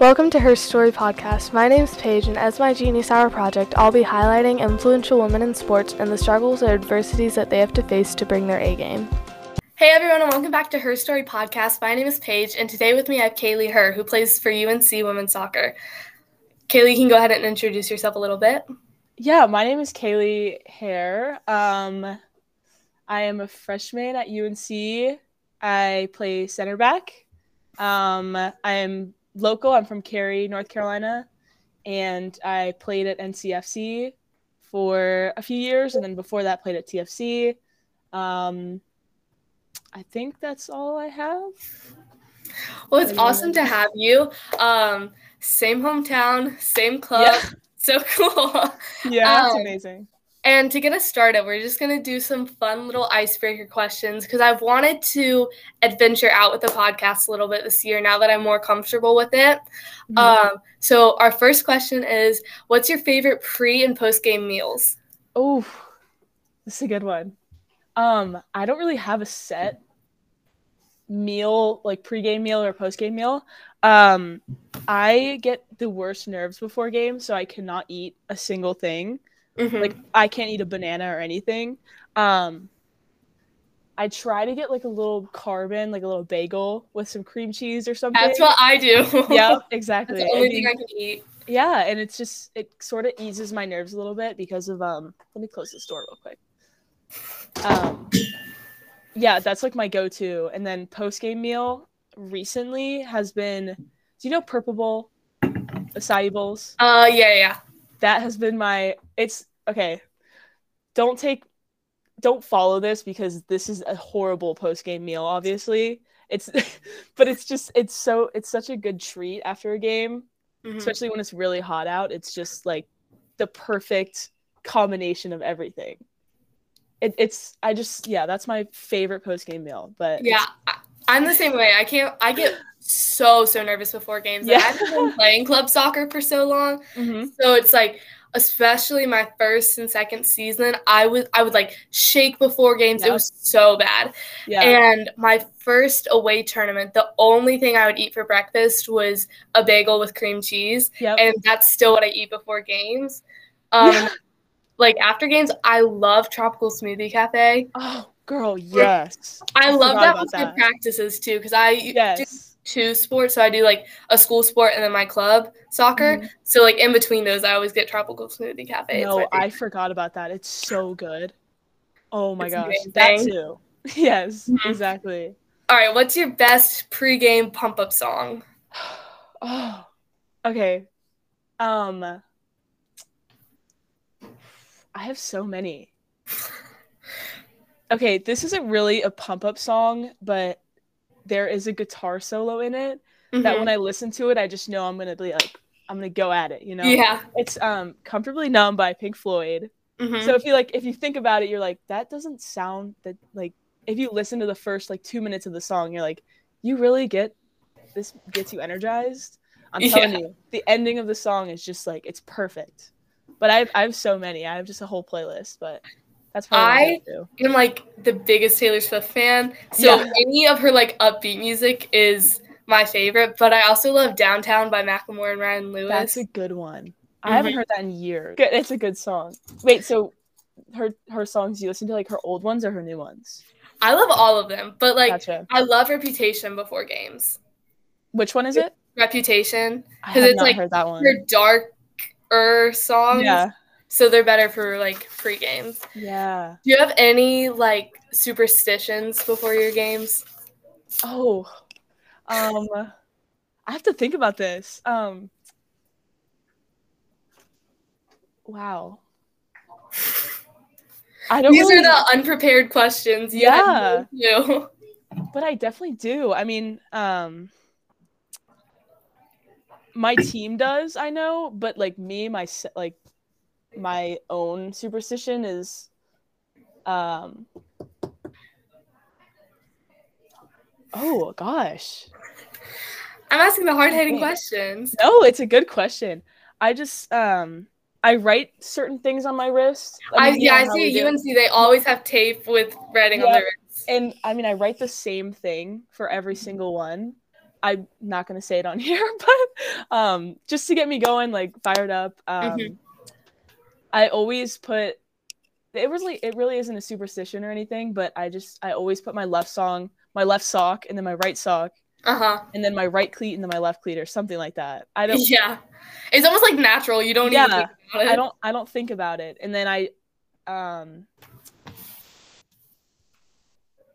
Welcome to HerStory Podcast. My name is Paige, and as my Genius Hour project, I'll be highlighting influential women in sports and the struggles or adversities that they have to face to bring their A game. Hey everyone, and welcome back to HerStory Podcast. My name is Paige, and today with me I have Kayleigh Herr, who plays for UNC Women's Soccer. Kayleigh, you can go ahead and introduce yourself a little bit. Yeah, my name is Kayleigh Herr. Um, I am a freshman at UNC. I play center back. Um, I'm local. I'm from Cary, North Carolina, and I played at NCFC for a few years, and then before that, played at TFC. Um, I think that's all I have. Well, it's awesome to have you. Um, same hometown, same club. Yeah. So cool. Yeah, it's um, amazing. And to get us started, we're just going to do some fun little icebreaker questions because I've wanted to adventure out with the podcast a little bit this year now that I'm more comfortable with it. Mm-hmm. Um, so, our first question is What's your favorite pre and post game meals? Oh, this is a good one. Um, I don't really have a set meal, like pre-game meal or post-game meal. Um, I get the worst nerves before games, so I cannot eat a single thing. Mm-hmm. Like I can't eat a banana or anything. Um, I try to get like a little carbon, like a little bagel with some cream cheese or something. That's what I do. yeah, exactly. That's the only I mean, thing I can eat. Yeah, and it's just it sort of eases my nerves a little bit because of um. Let me close this door real quick. Um, yeah, that's like my go-to. And then post-game meal recently has been. Do you know Purple Bowl, acai bowls? Uh, yeah, yeah. That has been my. It's okay. Don't take, don't follow this because this is a horrible post-game meal. Obviously, it's, but it's just it's so it's such a good treat after a game, mm-hmm. especially when it's really hot out. It's just like the perfect combination of everything it, it's I just yeah, that's my favorite post game meal. But yeah, I'm the same way. I can't. I get so so nervous before games. Yeah, I've been playing club soccer for so long, mm-hmm. so it's like especially my first and second season, I would I would like shake before games. Yep. It was so bad. Yeah. And my first away tournament, the only thing I would eat for breakfast was a bagel with cream cheese. Yep. And that's still what I eat before games. Um, yeah like after games, I love Tropical Smoothie Cafe. Oh, girl, yes. I, I love that with good practices too, because I yes. do two sports. So I do like a school sport and then my club soccer. Mm-hmm. So like in between those, I always get Tropical Smoothie Cafe. No, I forgot about that. It's so good. Oh my it's gosh, that too. yes, mm-hmm. exactly. All right, what's your best pregame pump up song? oh, okay. Um, I have so many. okay, this isn't really a pump up song, but there is a guitar solo in it mm-hmm. that when I listen to it, I just know I'm gonna be like, I'm gonna go at it, you know? Yeah. It's um Comfortably Numb by Pink Floyd. Mm-hmm. So if you like if you think about it, you're like, that doesn't sound that like if you listen to the first like two minutes of the song, you're like, you really get this gets you energized. I'm telling yeah. you, the ending of the song is just like it's perfect. But I have, I have so many. I have just a whole playlist, but that's probably I am like the biggest Taylor Swift fan. So yeah. any of her like upbeat music is my favorite. But I also love Downtown by Macklemore and Ryan Lewis. That's a good one. Mm-hmm. I haven't heard that in years. Good. It's a good song. Wait, so her her songs you listen to like her old ones or her new ones? I love all of them, but like gotcha. I love Reputation before games. Which one is it? Reputation because it's like heard that one. her darker songs. Yeah. So they're better for like pre games. Yeah. Do you have any like superstitions before your games? Oh. Um I have to think about this. Um Wow. I don't These really... are the unprepared questions. You yeah. but I definitely do. I mean, um my team does, I know, but like me, my like my own superstition is um Oh gosh. I'm asking the hard-hitting questions. No, it's a good question. I just um I write certain things on my wrist. I, mean, I yeah, I see at UNC they always have tape with writing yeah. on their wrists. And I mean I write the same thing for every single one. I'm not gonna say it on here, but um, just to get me going, like fired up. Um, mm-hmm. I always put it really it really isn't a superstition or anything, but I just I always put my left song, my left sock, and then my right sock, uh-huh, and then my right cleat and then my left cleat or something like that. I don't. Yeah, it's almost like natural. You don't. Yeah, I don't. I don't think about it, and then I, um,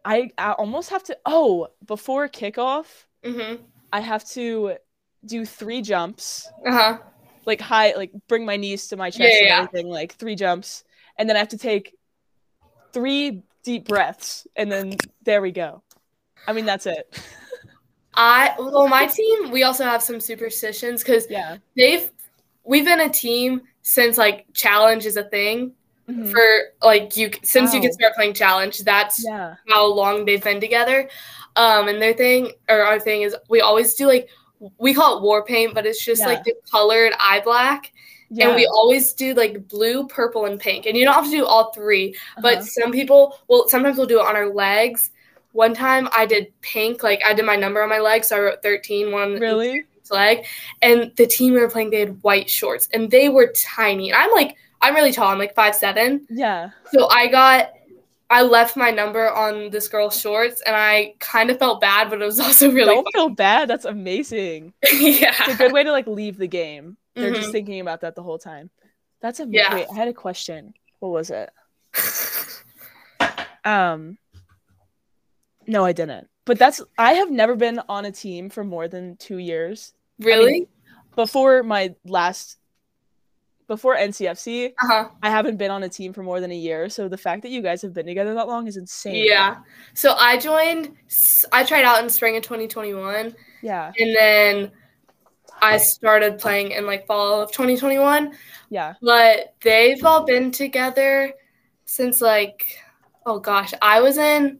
I I almost have to. Oh, before kickoff, mm-hmm. I have to do three jumps. Uh huh. Like high, like bring my knees to my chest yeah, and yeah. everything. Like three jumps, and then I have to take three deep breaths, and then there we go. I mean, that's it. I well, my team we also have some superstitions because yeah, they've we've been a team since like challenge is a thing mm-hmm. for like you since wow. you can start playing challenge. That's yeah. how long they've been together. Um, and their thing or our thing is we always do like we call it war paint, but it's just yeah. like the colored eye black. Yeah. And we always do like blue, purple, and pink. And you don't have to do all 3 uh-huh. but some people, well, sometimes we'll do it on our legs. One time I did pink, like I did my number on my leg, so I wrote 13, one really? leg. And the team we were playing, they had white shorts, and they were tiny. And I'm like, I'm really tall. I'm like five seven. Yeah. So I got I left my number on this girl's shorts and I kind of felt bad, but it was also really Don't fun. feel bad. That's amazing. yeah. It's a good way to like leave the game. They're mm-hmm. just thinking about that the whole time. That's a yeah. wait, I had a question. What was it? um No, I didn't. But that's I have never been on a team for more than 2 years. Really? I mean, before my last before NCFC, uh-huh. I haven't been on a team for more than a year. So the fact that you guys have been together that long is insane. Yeah. So I joined, I tried out in spring of 2021. Yeah. And then I started playing in like fall of 2021. Yeah. But they've all been together since like, oh gosh, I was in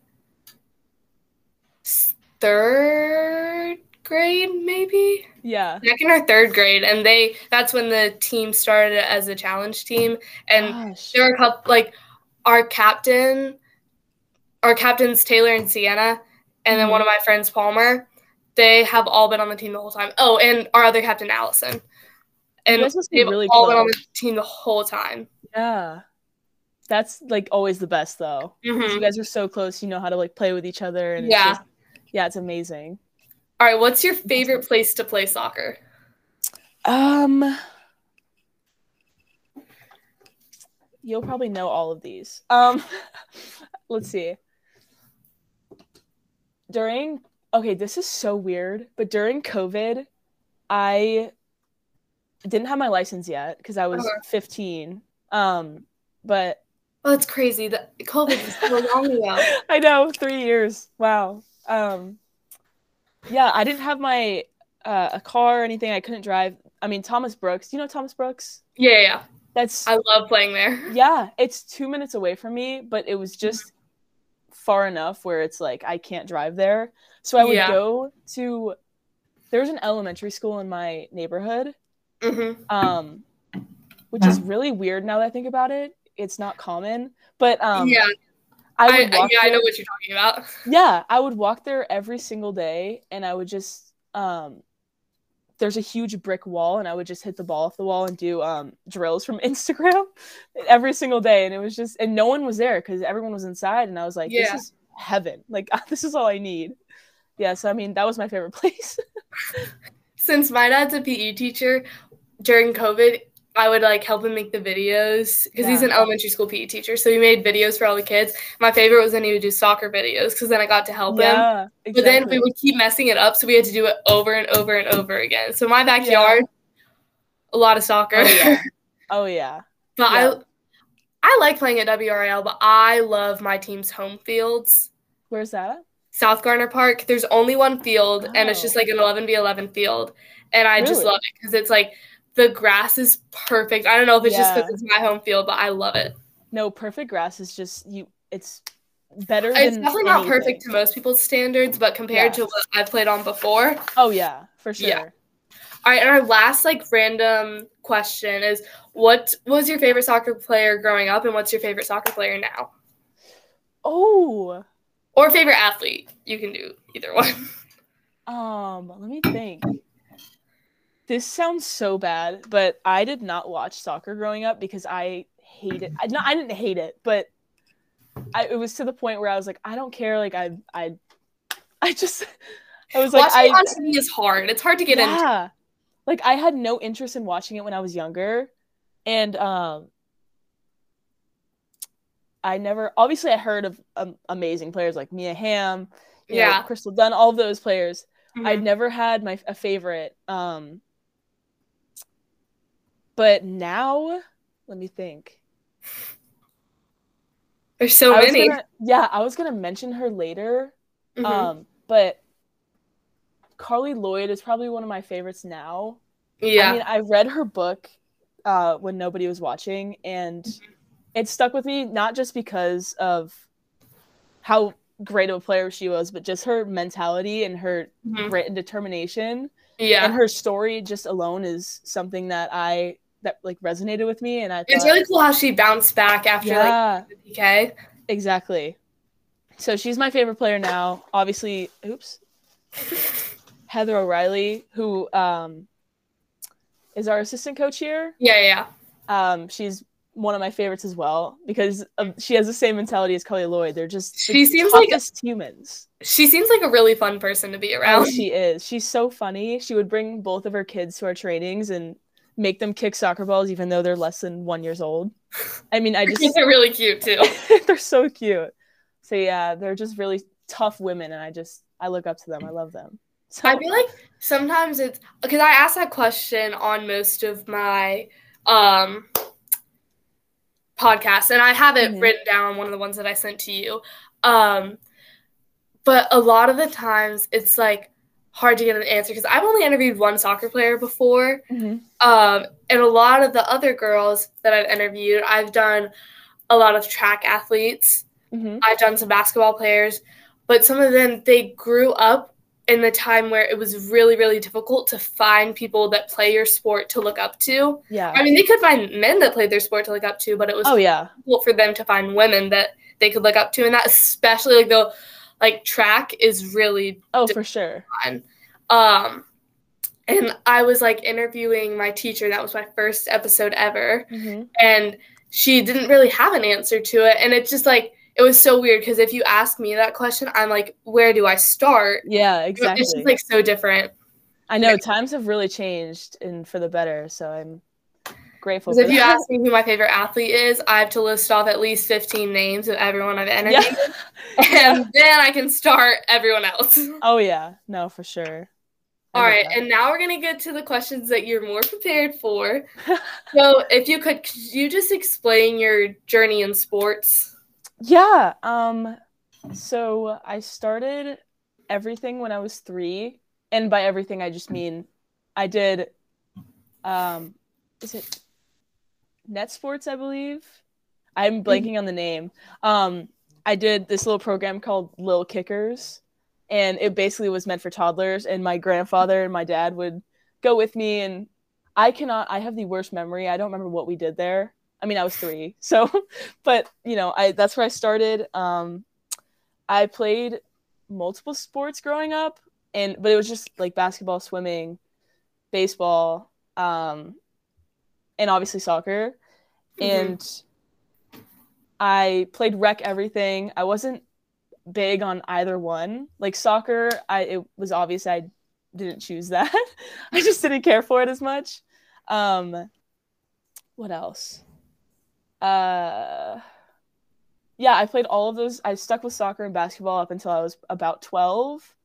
third grade maybe? Yeah. Second or third grade and they that's when the team started as a challenge team and Gosh. there were a couple like our captain our captains taylor and sienna and then mm-hmm. one of my friends palmer they have all been on the team the whole time. Oh and our other captain allison. And they've really all close. been on the team the whole time. Yeah. That's like always the best though. Mm-hmm. you guys are so close you know how to like play with each other and yeah. it's just, yeah it's amazing all right, what's your favorite place to play soccer? Um You'll probably know all of these. Um let's see. During okay, this is so weird, but during COVID, I didn't have my license yet because I was uh-huh. 15. Um but Oh, that's crazy. That COVID is so long ago. I know, three years. Wow. Um, yeah, I didn't have my uh, a car or anything. I couldn't drive. I mean, Thomas Brooks. Do you know Thomas Brooks? Yeah, yeah. That's I love playing there. Yeah, it's two minutes away from me, but it was just far enough where it's like I can't drive there. So I would yeah. go to. There's an elementary school in my neighborhood, mm-hmm. um, which is really weird now that I think about it. It's not common, but um, yeah, I, I yeah, there. I know what you're talking about. Yeah, I would walk there every single day, and I would just um, there's a huge brick wall, and I would just hit the ball off the wall and do um drills from Instagram every single day, and it was just and no one was there because everyone was inside, and I was like, yeah. this is heaven, like this is all I need. Yeah, so I mean that was my favorite place. Since my dad's a PE teacher, during COVID, I would like help him make the videos because yeah. he's an elementary school PE teacher. So he made videos for all the kids. My favorite was when he would do soccer videos because then I got to help yeah, him. Exactly. But then we would keep messing it up, so we had to do it over and over and over again. So my backyard, yeah. a lot of soccer. Oh yeah. Oh, yeah. but I, I like playing at WRAL, but I love my team's home fields. Where's that? South Garner Park. There's only one field, oh. and it's oh. just like an 11 v 11 field, and I really? just love it because it's like the grass is perfect. I don't know if it's yeah. just because it's my home field, but I love it. No, perfect grass is just you. It's better. It's definitely anything. not perfect to most people's standards, but compared to what I've played on before. Oh yeah, for sure. Yeah. All right, and our last like random question is: What was your favorite soccer player growing up, and what's your favorite soccer player now? Oh. Or favorite athlete. You can do either one. Um, let me think. This sounds so bad, but I did not watch soccer growing up because I hated. I not I didn't hate it, but I, it was to the point where I was like, I don't care. Like I I I just I was like, Watching I on TV is hard. It's hard to get into. Like I had no interest in watching it when I was younger, and um, I never. Obviously, I heard of um, amazing players like Mia Hamm, you know, Yeah. Crystal Dunn, all of those players. I'd Mhm. never had my a favorite. Um, but now, let me think. There's so I many. gonna, yeah, I was gonna mention her later. Mhm. Um, but Carli Lloyd is probably one of my favorites now. yeah. I mean, I read her book uh, when nobody was watching, and Mm-hmm. it stuck with me not just because of how great of a player she was, but just her mentality and her Mhm. grit and determination. yeah. And her story just alone is something that I that like resonated with me, and I thought, it's really cool how she bounced back after yeah, like the PK. exactly. So she's my favorite player now. Obviously, oops, Heather O'Reilly, who um, is our assistant coach here. Yeah, yeah. Um, she's one of my favorites as well because of, she has the same mentality as Carli Lloyd. They're just the She seems like- humans. She seems like a really fun person to be Oh, around. she is. She's so funny. She would bring both of her kids to our trainings and make them kick soccer balls, even though they're less than one years old. I mean, I just They're really cute too. they're so cute. So yeah, they're just really tough women, and I just I look up to them. I love them. So I feel like sometimes it's because I ask that question on most of my um podcasts, and I have it Mhm. written down on one of the ones that I sent to you. Um, but a lot of the times it's like hard to get an answer because I've only interviewed one soccer player before, Mhm. um, and a lot of the other girls that I've interviewed, I've done a lot of track athletes. Mhm. I've done some basketball players, but some of them they grew up in the time where it was really really difficult to find people that play your sport to look up to. yeah. I mean, they could find men that played their sport to look up to, but it was oh yeah. difficult for them to find women that they could look up to, and that especially like the like track is really Oh for sure. fun. Um, and I was like interviewing my teacher. That was my first episode ever Mhm. and she didn't really have an answer to it and it's just like it was so weird because if you ask me that question i'm like where do i start Yeah, exactly. it's just like so different I know times have really changed and for the better, so I'm grateful. because if you ask me who my favorite athlete is i have to list off at least 15 names of everyone i've interviewed yeah. and then i can start everyone else Oh yeah. No, for sure. I all right that. and now we're going to get to the questions that you're more prepared for so if you could could you just explain your journey in sports Yeah. Um so I started everything when I was 3, and by everything I just mean I did um is it Net Sports, I believe. I'm blanking on the name. Um I did this little program called Lil Kickers and it basically was meant for toddlers and my grandfather and my dad would go with me and I cannot I have the worst memory. I don't remember what we did there. I mean, I was 3. So but you know i that's where i started um i played multiple sports growing up and but it was just like basketball swimming baseball um and obviously soccer. Mhm. and i played rec everything. I wasn't big on either one. Like soccer i it was obvious i didn't choose that. I just didn't care for it as much. Um what else? Uh yeah i played all of those. I stuck with soccer and basketball up until i was about 12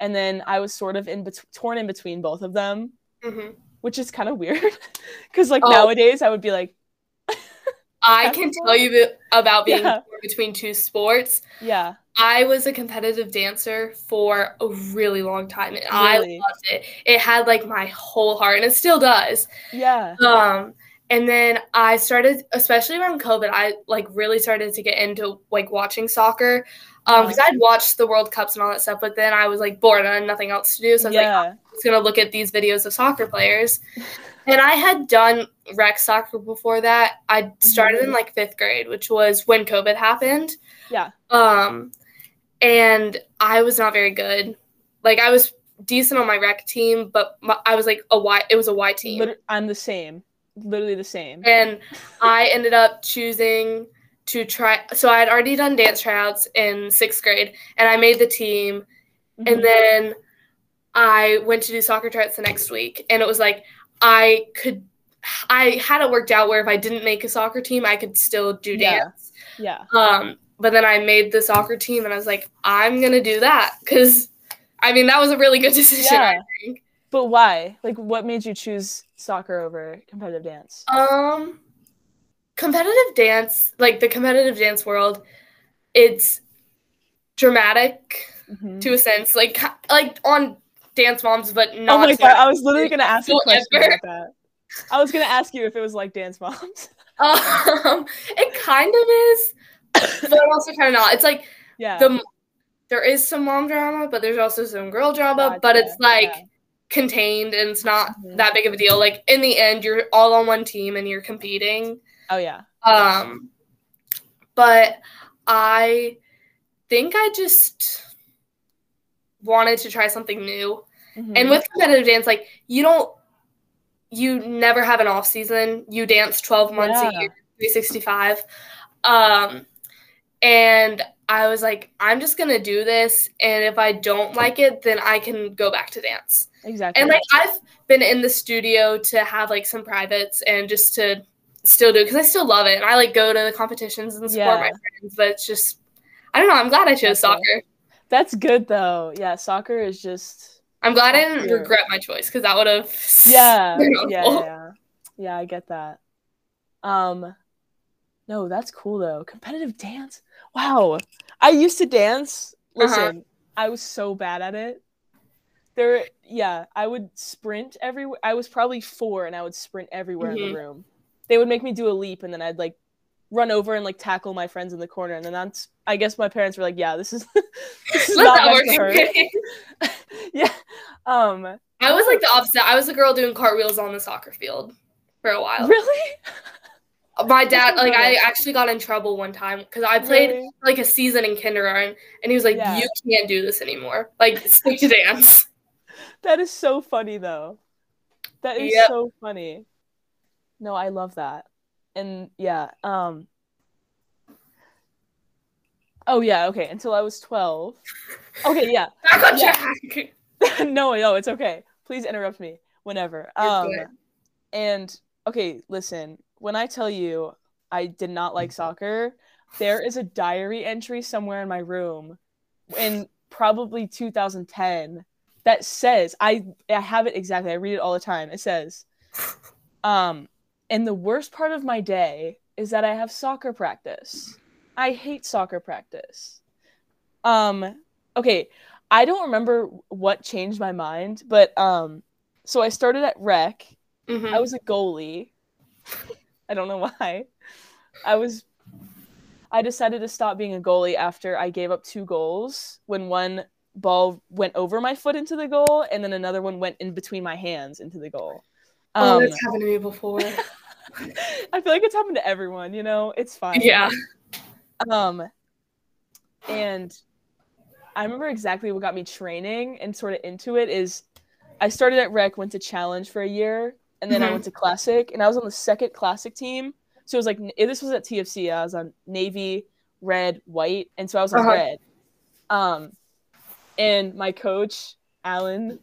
and then i was sort of in bet- torn in between both of them. Mhm. Which is kind of weird because like Oh. nowadays i would be like I can tell you about being Yeah. between two sports. yeah I was a competitive dancer for a really long time, and I loved it. It had like my whole heart, and it still does. yeah Um, and then I started, especially around COVID, I like really started to get into like watching soccer. Um, because I'd watched the World Cups and all that stuff, but then I was like bored and I had nothing else to do, so I was like, was gonna look at these videos of soccer players. And I had done rec soccer before that. I started in like fifth grade, which was when COVID happened. Yeah. Um, and I was not very good. Like I was decent on my rec team, but my, I was like a Y. It was a Y team. Liter- I'm the same, literally the same. And I ended up choosing to try. So I had already done dance tryouts in sixth grade, and I made the team. Mm-hmm. And then I went to do soccer tryouts the next week, and it was like I could. I had it worked out where if I didn't make a soccer team, I could still do dance. Yeah. yeah. Um, but then I made the soccer team, and I was like, I'm gonna do that because, I mean, that was a really good decision. Yeah. I think. But why? Like, what made you choose soccer over competitive dance? Um, competitive dance, like the competitive dance world, it's dramatic mm-hmm. to a sense, like like on Dance Moms, but not. Oh my god! I was literally gonna ask you a question about that. I was gonna ask you if it was like Dance Moms. um, it kind of is, but also kind of not. It's like yeah, the there is some mom drama, but there's also some girl drama. Gotcha. But it's like yeah. contained and it's not mm-hmm. that big of a deal. Like in the end, you're all on one team and you're competing. Oh yeah. Um, but I think I just wanted to try something new. Mm-hmm. And with competitive dance, like you don't, you never have an off season. You dance twelve months yeah. a year, three sixty five. Um, and I was like, I'm just gonna do this, and if I don't like it, then I can go back to dance. Exactly. And like I've been in the studio to have like some privates and just to still do because I still love it and I like go to the competitions and support yeah. my friends. But it's just I don't know. I'm glad I chose That's soccer. That's good though. Yeah, soccer is just. I'm glad I didn't regret my choice because that would have. Yeah, yeah, yeah, yeah. I get that. Um, no, that's cool though. Competitive dance. Wow, I used to dance. Uh-huh. Listen, uh-huh. I was so bad at it. There, yeah, I would sprint everywhere. I was probably four, and I would sprint everywhere mm-hmm. in the mm-hmm. room they would make me do a leap and then I'd like run over and like tackle my friends in the corner and then that's I guess my parents were like, yeah, this is this is not working. yeah. Um I was like the opposite. I was a girl doing cartwheels on the soccer field for a while. Really? My dad, like, I actually got in trouble one time because I played really? like a season in kindergarten, and he was like, yeah. "You can't do this anymore. Like, stick to dance." That is so funny, though. That is yep. so funny. No, I love that. And yeah, um Oh yeah, okay. Until I was 12. Okay, yeah. Back on track. no, no, it's okay. Please interrupt me whenever. You're um good. and okay, listen. When I tell you I did not like soccer, there is a diary entry somewhere in my room in probably 2010 that says I I have it exactly. I read it all the time. It says um and the worst part of my day is that I have soccer practice. I hate soccer practice. Um okay, I don't remember what changed my mind, but um so I started at rec. Mm-hmm. I was a goalie. I don't know why. I was I decided to stop being a goalie after I gave up two goals when one ball went over my foot into the goal and then another one went in between my hands into the goal. Oh, um, oh, that's happened to me before. I feel like it's happened to everyone, you know? It's fine. Yeah. Um and I remember exactly what got me training and sort of into it is I started at rec, went to challenge for a year, and then mm-hmm. I went to classic, and I was on the second classic team. So it was like this was at TFC. I was on navy, red, white, and so I was on uh-huh. red. Um, and my coach Alan,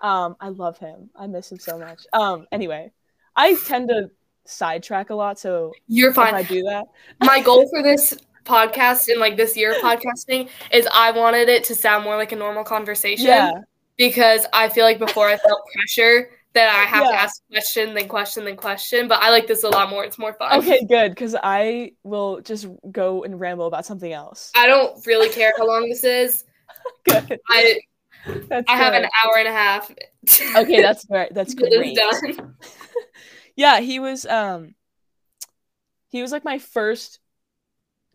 um, I love him. I miss him so much. Um, anyway, I tend to sidetrack a lot. So you're fine. I do that. My goal for this podcast and like this year of podcasting is I wanted it to sound more like a normal conversation. Yeah. Because I feel like before I felt pressure that I have yeah. to ask question, then question, then question. But I like this a lot more. It's more fun. Okay, good. Because I will just go and ramble about something else. I don't really care how long this is. good. I that's I good. have an hour and a half. okay, that's right. That's good. done yeah, he was um he was like my first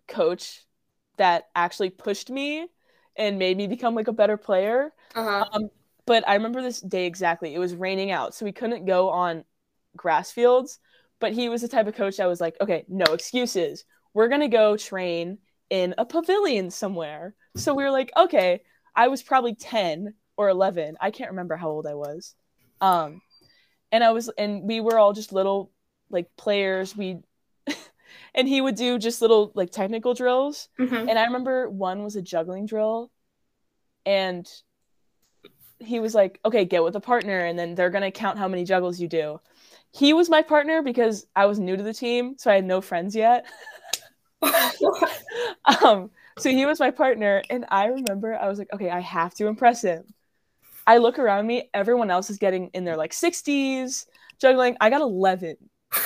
coach that actually pushed me and made me become like a better player. Uh-huh. Um, but I remember this day exactly. It was raining out, so we couldn't go on grass fields. But he was the type of coach that was like, okay, no excuses. We're gonna go train in a pavilion somewhere. So we were like, okay. I was probably ten or 11. I can't remember how old I was. Um, and I was, and we were all just little like players. We, and he would do just little like technical drills. Mhm. And I remember one was a juggling drill, and he was like, "Okay, get with a partner, and then they're gonna count how many juggles you do." He was my partner because I was new to the team, so I had no friends yet. um, so he was my partner, and I remember I was like, "Okay, I have to impress him." I look around me; everyone else is getting in their like 60s juggling. I got 11.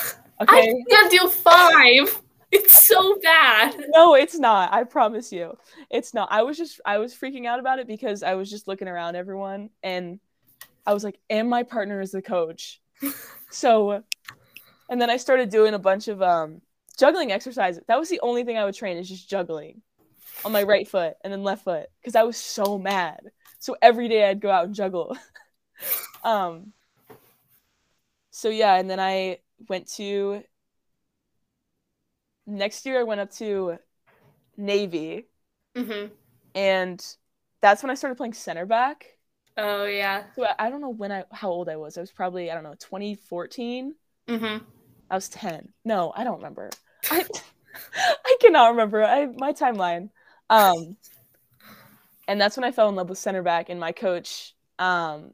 Okay. I can't do five. It's so bad. no, it's not. I promise you. It's not. I was just I was freaking out about it because I was just looking around everyone and I was like, and my partner is the coach. so and then I started doing a bunch of um juggling exercises. That was the only thing I would train is just juggling on my right foot and then left foot because I was so mad. So every day I'd go out and juggle. um so yeah, and then I went to next year I went up to Navy hmm and that's when I started playing center back. Oh yeah. So I, I don't know when I how old I was. I was probably I don't know 2014. hmm I was 10. No, I don't remember. I I cannot remember. I my timeline. Um and that's when I fell in love with center back and my coach um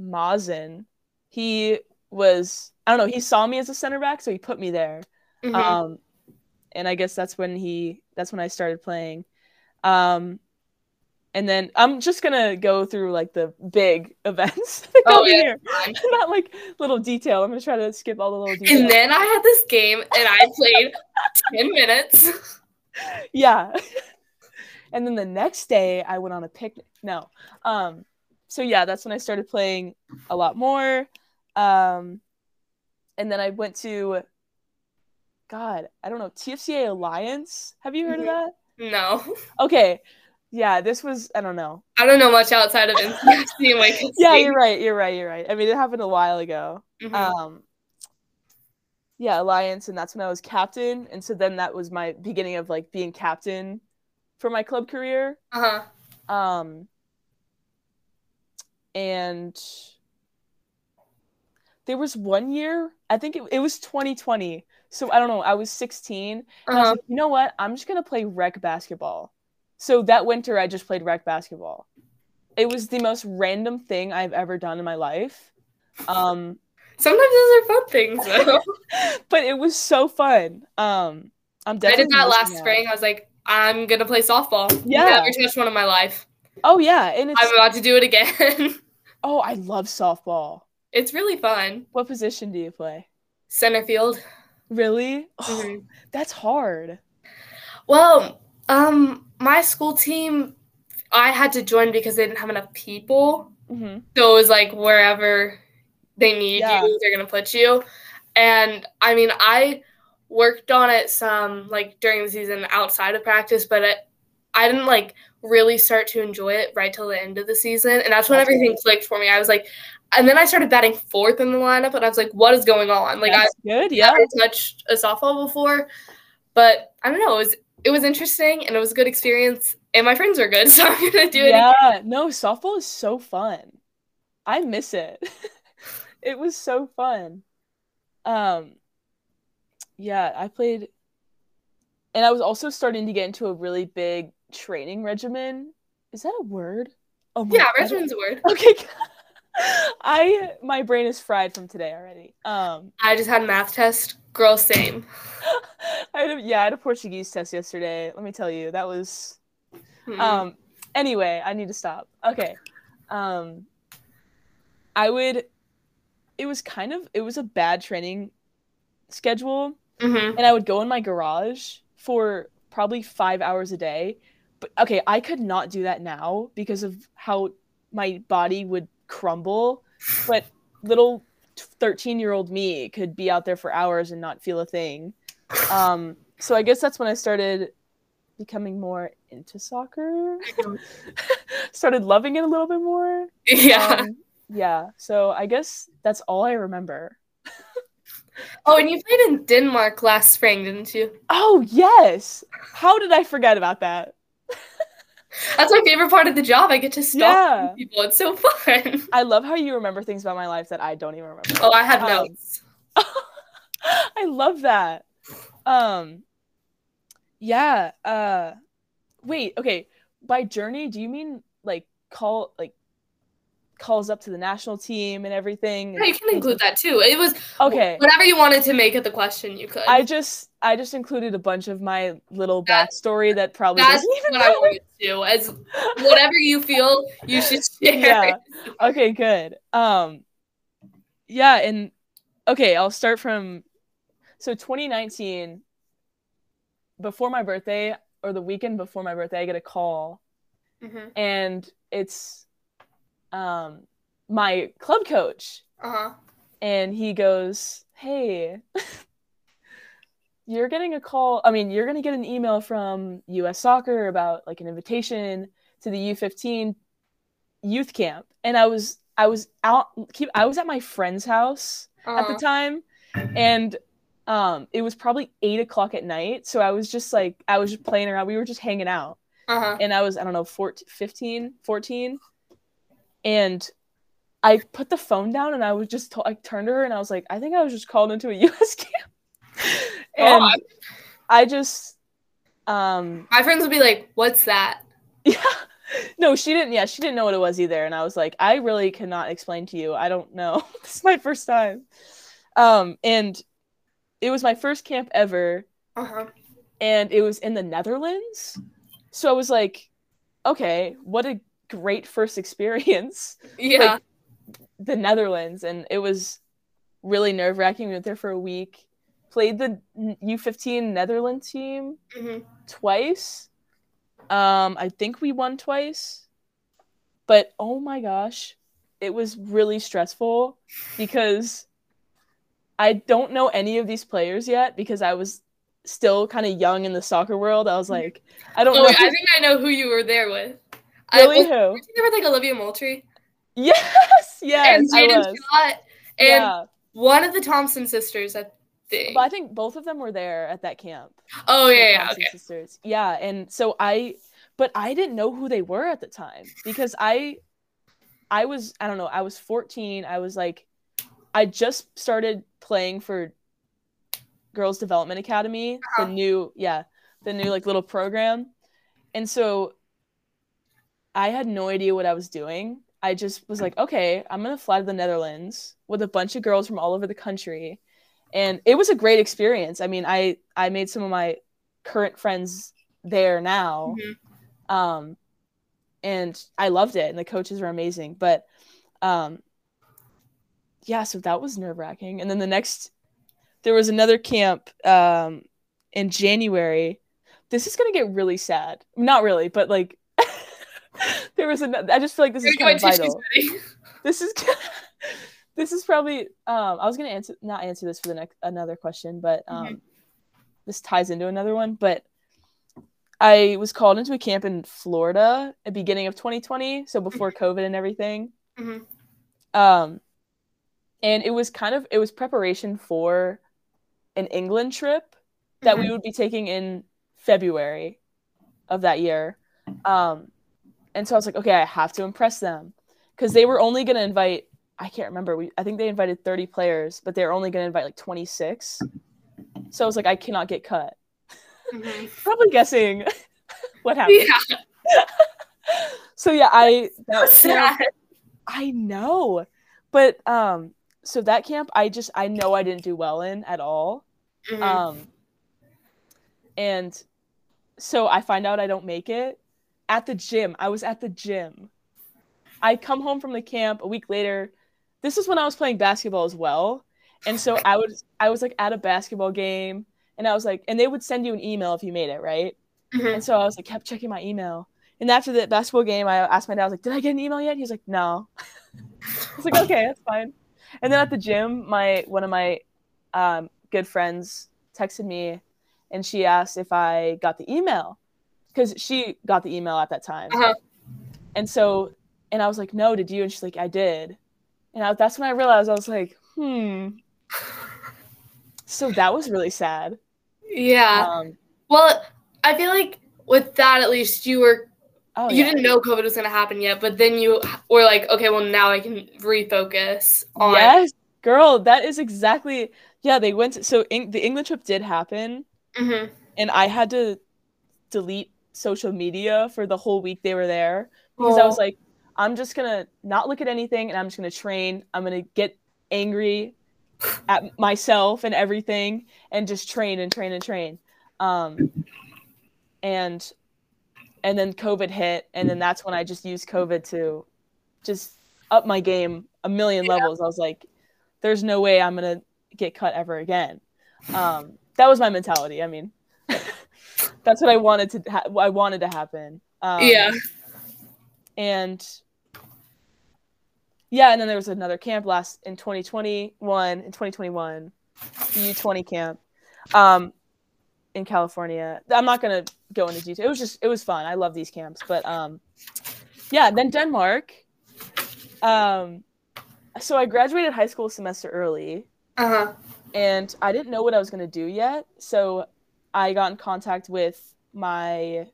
Mazen, he was I don't know, he saw me as a center back so he put me there. hmm Um and I guess that's when he that's when I started playing. Um and then I'm just gonna go through like the big events that Oh, yeah. here. Not like little detail. I'm gonna try to skip all the little details. And then I had this game and I played 10 minutes. yeah. and then the next day I went on a picnic. No. Um so yeah, that's when I started playing a lot more. Um and then I went to God, I don't know, TFCA Alliance. Have you heard of that? No. Okay. Yeah, this was I don't know. I don't know much outside of and Yeah, you're right. You're right. You're right. I mean, it happened a while ago. Mhm. Um yeah, Alliance and that's when I was captain and so then that was my beginning of like being captain for my club career. uh-huh. Um, and there was one year, I think it, it was 2020. So I don't know, I was 16. And I was Uh-huh. like, you know what? I'm just going to play rec basketball. So that winter, I just played rec basketball. It was the most random thing I've ever done in my life. Um, Sometimes those are fun things though. but it was so fun. Um, I'm I definitely did that last out. spring. I was like, I'm gonna play softball. Yeah. Never touched one in my life. Oh yeah, and it's I'm about to do it again. oh I love softball. it's really fun. What position do you play? Center field. Really? Oh, Mhm. That's hard. Well, um, my school team, I had to join because they didn't have enough people. hmm So it was like wherever they need Yeah. you, they're gonna put you. And I mean, I worked on it some like during the season outside of practice, but it, I didn't like really start to enjoy it right till the end of the season, and that's when That's everything clicked for me. I was like, and then I started batting fourth in the lineup, and I was like, what is going on? Like I That's good. Yeah. never touched a softball before, but I don't know. It was it was interesting and it was a good experience, and my friends were good, so I'm gonna do it. again. Yeah. No, softball is so fun. I miss it. it was so fun. Um. Yeah, I played, and I was also starting to get into a really big training regimen. Is that a word? Oh Yeah, regimen's a word. Okay. I my brain is fried from today already. Um. I just had a math test. Girl, same. I had a, yeah, I had a Portuguese test yesterday. Let me tell you, that was Hmm. um anyway, I need to stop. Okay. Um I would it was kind of it was a bad training schedule Mhm. and I would go in my garage for probably 5 hours a day. But okay, I could not do that now because of how my body would crumble. But little 13-year-old me could be out there for hours and not feel a thing. Um so I guess that's when I started becoming more into soccer. started loving it a little bit more. Yeah. Um, yeah. So I guess that's all I remember. oh, and you played in Denmark last spring, didn't you? Oh yes. How did I forget about that? That's my favorite part of the job. I get to stalk Yeah. people. It's so fun. I love how you remember things about my life that I don't even remember. Oh, I have Um, notes. I love that. Um yeah, uh wait, okay. By journey, do you mean like call like calls up to the national team and everything? Yeah, you can include that too. It was Okay. whatever you wanted to make it the question. You could. I just I just included a bunch of my little That- backstory that probably That's what I wanted to do. As whatever you feel, you should share. Yeah. okay, good. Um yeah, and okay, I'll start from so 2019 before my birthday or the weekend before my birthday, I get a call Mhm. and it's um my club coach Uh huh. and he goes, "Hey, you're getting a call. I mean, you're going to get an email from US Soccer about like an invitation to the U15 youth camp." And I was I was out keep I was at my friend's house at the Uh-huh. time and um it was probably eight o'clock at night so i was just like i was just playing around we were just hanging out Uh-huh. and i was i don't know 14 15 14 and i put the phone down and i was just t- I turned to her and i was like i think i was just called into a us camp. And Oh, i just um My friends would be like, "What's that?" yeah. No she didn't yeah she didn't know what it was either. And i was like i really cannot explain to you. I don't know. This is my first time. Um and it was my first camp ever. Uh huh. and it was in the netherlands. So i was like okay what a great first experience Yeah. Like, the netherlands and it was really nerve-wracking we went there for a week played the u15 netherlands team Mhm. twice. Um, I think we won twice. But oh my gosh, it was really stressful because I don't know any of these players yet because I was still kind of young in the soccer world. I was like, I don't Oh, know. I think I know who you were there with. Really I, who? were you like Olivia Moultrie Yes, yes, and Jaden. Scott and yeah, one of the Thompson sisters. I think. but I think both of them were there at that camp. oh yeah, yeah, okay. sisters. Yeah, and so I but I didn't know who they were at the time because I I was I don't know, I was 14. I was like I just started playing for Girls Development Academy, Uh-huh. the new yeah, the new like little program. And so I had no idea what I was doing. I just was like, okay, I'm going to fly to the Netherlands with a bunch of girls from all over the country. And it was a great experience. I mean, I I made some of my current friends there now. Mhm. Um and I loved it and the coaches were amazing, but um yeah, so that was nerve-wracking. And then the next there was another camp um in January. This is going to get really sad. Not really, but like there was another I just feel like this is kind of vital. This is this is probably um i was gonna answer not answer this for the next another question but um Mhm. this ties into another one but i was called into a camp in florida at beginning of 2020 so before covid and everything. Mhm. um and it was kind of it was preparation for an england trip that we would be taking in february of that year. Um and so i was like okay i have to impress them because they were only going to invite i can't remember we i think they invited 30 players but they were only going to invite like 26 so i was like i cannot get cut Mhm. probably guessing what happened Yeah, so yeah i that camp- sad. I know. But um so that camp I just I know I didn't do well in at all. Mhm. Um and so I find out I don't make it at the gym. I was at the gym. I come home from the camp a week later. This is when I was playing basketball as well. And so I was I was like at a basketball game and I was like and they would send you an email if you made it, right? Mhm. And so I was like, kept checking my email. And after the basketball game, I asked my dad, I was like, did I get an email yet? He was like, no. I was like, okay, that's fine. And then at the gym, my one of my um, good friends texted me and she asked if I got the email because she got the email at that time. Uh-huh. And so, and I was like, no, did you? And she's like, I did. And I, that's when I realized I was like, hmm. So that was really sad. Yeah. Um, Well, I feel like with that, at least you were Oh, you yeah. didn't know COVID was going to happen yet, but then you were like, okay, well now I can refocus on. Yes, girl, that is exactly. Yeah, they went. To, so in, the England trip did happen, mm-hmm. and I had to delete social media for the whole week they were there because oh. I was like, I'm just gonna not look at anything, and I'm just gonna train. I'm gonna get angry at myself and everything, and just train and train and train. Um, and and then COVID hit, and then that's when I just used COVID to just up my game a million yeah. levels. I was like, "There's no way I'm gonna get cut ever again." Um, that was my mentality. I mean, that's what I wanted to. Ha- I wanted to happen. Um, yeah. And yeah, and then there was another camp last in 2021 in 2021, the U20 camp. Um, in California. I'm not gonna go into detail. It was just it was fun. I love these camps, but um, yeah. Then Denmark. Um, so I graduated high school semester early. Uh huh. And I didn't know what I was gonna do yet, so I got in contact with my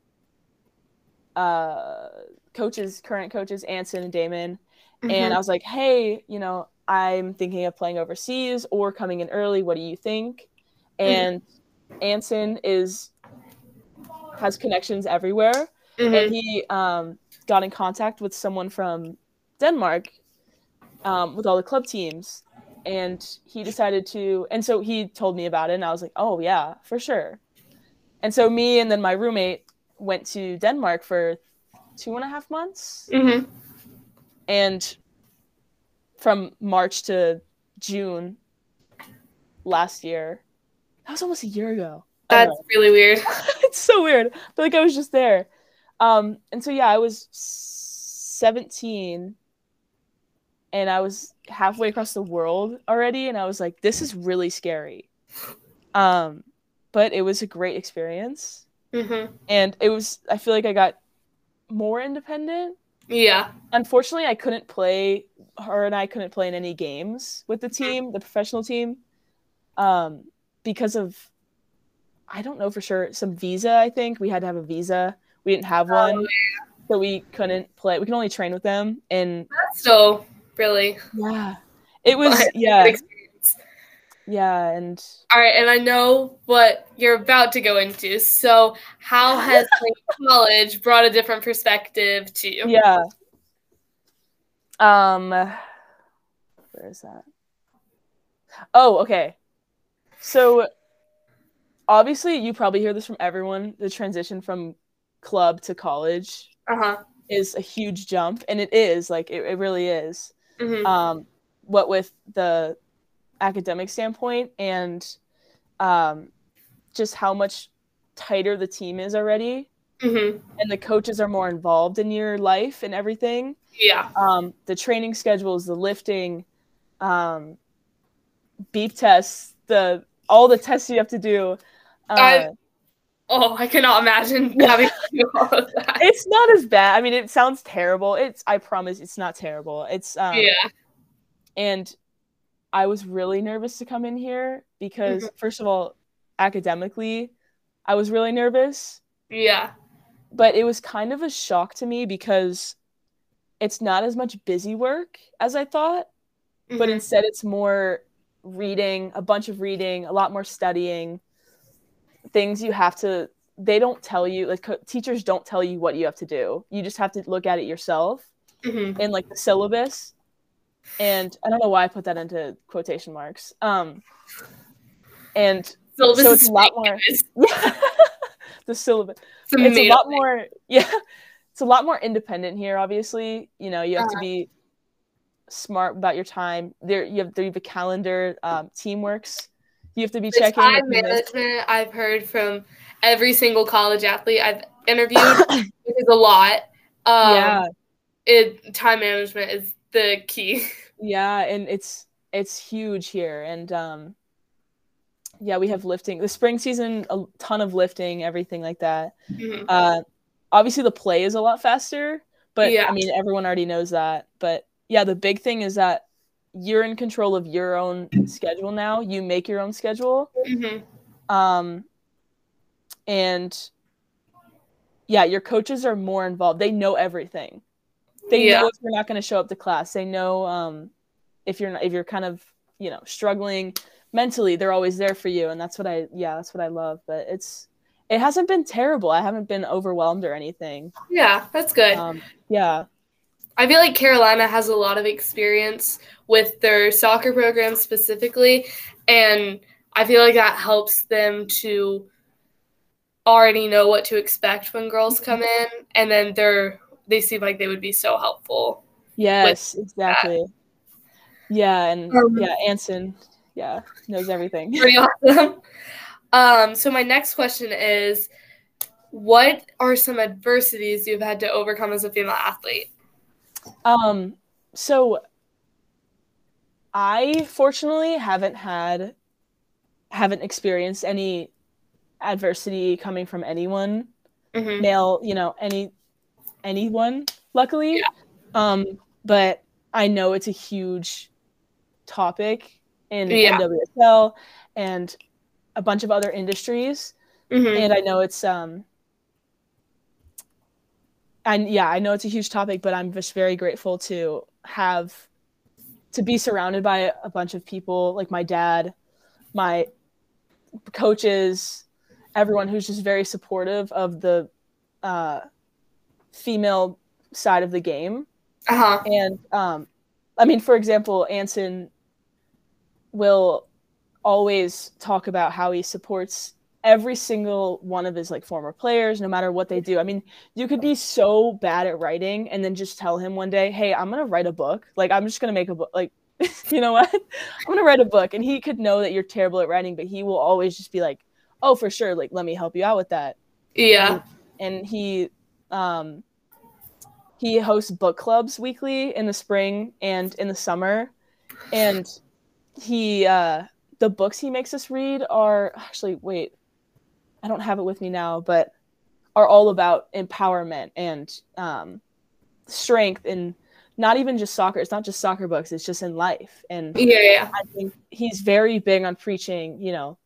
uh coaches, current coaches, Anson and Damon, mm-hmm. and I was like, hey, you know, I'm thinking of playing overseas or coming in early. What do you think? Mm-hmm. And mm-hmm Anson is has connections everywhere, mm-hmm. and he um, got in contact with someone from Denmark um, with all the club teams, and he decided to. And so he told me about it, and I was like, "Oh yeah, for sure." And so me and then my roommate went to Denmark for two and a half months, mm-hmm. and from March to June last year that was almost a year ago. That's really weird. it's so weird. But like I was just there. Um, and so yeah, I was 17 and I was halfway across the world already and I was like, this is really scary. Um, but it was a great experience. Mm-hmm. And it was I feel like I got more independent. Yeah. Unfortunately, I couldn't play her and I couldn't play in any games with the team, the professional team. Um, because of I don't know for sure some visa. I think we had to have a visa. We didn't have one, oh, yeah. so we couldn't play. We can only train with them, and that's still really yeah. It was yeah. Yeah, and all right, and I know what you're about to go into. So, how has college brought a different perspective to you? Yeah. Um, where is that? Oh, okay. So obviously you probably hear this from everyone, the transition from club to college uh-huh. is a huge jump. And it is, like it, it really is. Mm-hmm. Um, what with the academic standpoint and um, just how much tighter the team is already. Mm-hmm. And the coaches are more involved in your life and everything. Yeah. Um, the training schedules, the lifting, um, beep tests, the all the tests you have to do. Uh, I, oh, I cannot imagine having to do all of that. It's not as bad. I mean, it sounds terrible. It's I promise it's not terrible. It's um, yeah. And I was really nervous to come in here because mm-hmm. first of all, academically, I was really nervous. Yeah. But it was kind of a shock to me because it's not as much busy work as I thought, mm-hmm. but instead it's more reading, a bunch of reading, a lot more studying, things you have to they don't tell you like co- teachers don't tell you what you have to do. You just have to look at it yourself mm-hmm. in like the syllabus. And I don't know why I put that into quotation marks. Um and syllabus so it's a lot more the syllabus. It's, it's a lot more yeah. It's a lot more independent here, obviously. You know, you have uh-huh. to be smart about your time. There, you have, there you have a calendar. Um, teamworks. You have to be checking. Time management. I've heard from every single college athlete I've interviewed, which is a lot. Um, yeah. It time management is the key. Yeah, and it's it's huge here, and um, yeah, we have lifting. The spring season, a ton of lifting, everything like that. Mm-hmm. Uh, obviously the play is a lot faster, but yeah. I mean everyone already knows that. But yeah, the big thing is that you're in control of your own schedule now. You make your own schedule. Mm-hmm. Um, and yeah, your coaches are more involved. They know everything. They Yeah. know if you're not going to show up to class. They know um, if you're not, if you're kind of you know struggling mentally. They're always there for you, and that's what I yeah that's what I love. But it's it hasn't been terrible. I haven't been overwhelmed or anything. Yeah, that's good. Um, yeah, I feel like Carolina has a lot of experience with their soccer program specifically, and I feel like that helps them to already know what to expect when girls come in, and then they're they seem like they would be so helpful. yes, exactly. Yeah, and Um, yeah, Anson, yeah, knows everything. Pretty awesome. Um, so my next question is, what are some adversities you've had to overcome as a female athlete? Um, so I fortunately haven't had haven't experienced any adversity coming from anyone, hmm male, you know, any anyone, luckily. Yeah. Um, but I know it's a huge topic in Yeah. NWSL and a bunch of other industries hmm and I know it's um and yeah, I know it's a huge topic, but I'm just very grateful to have to be surrounded by a bunch of people like my dad, my coaches, everyone who's just very supportive of the uh, female side of the game. Uh huh. And um, I mean, for example, Anson will always talk about how he supports every single one of his like former players, no matter what they do. I mean, you could be so bad at writing and then just tell him one day, "Hey, I'm gonna write a book. Like, I'm just gonna make a book. Like, you know what? I'm gonna write a book." And he could know that you're terrible at writing, but he will always just be like, "Oh, for sure. Like, let me help you out with that." Yeah. and he um he hosts book clubs weekly in the spring and in the summer and he uh the books he makes us read are actually wait i don't have it with me now but are all about empowerment and um strength and not even just soccer it's not just soccer books it's just in life and Yeah. Yeah. I think he's very big on preaching, you know,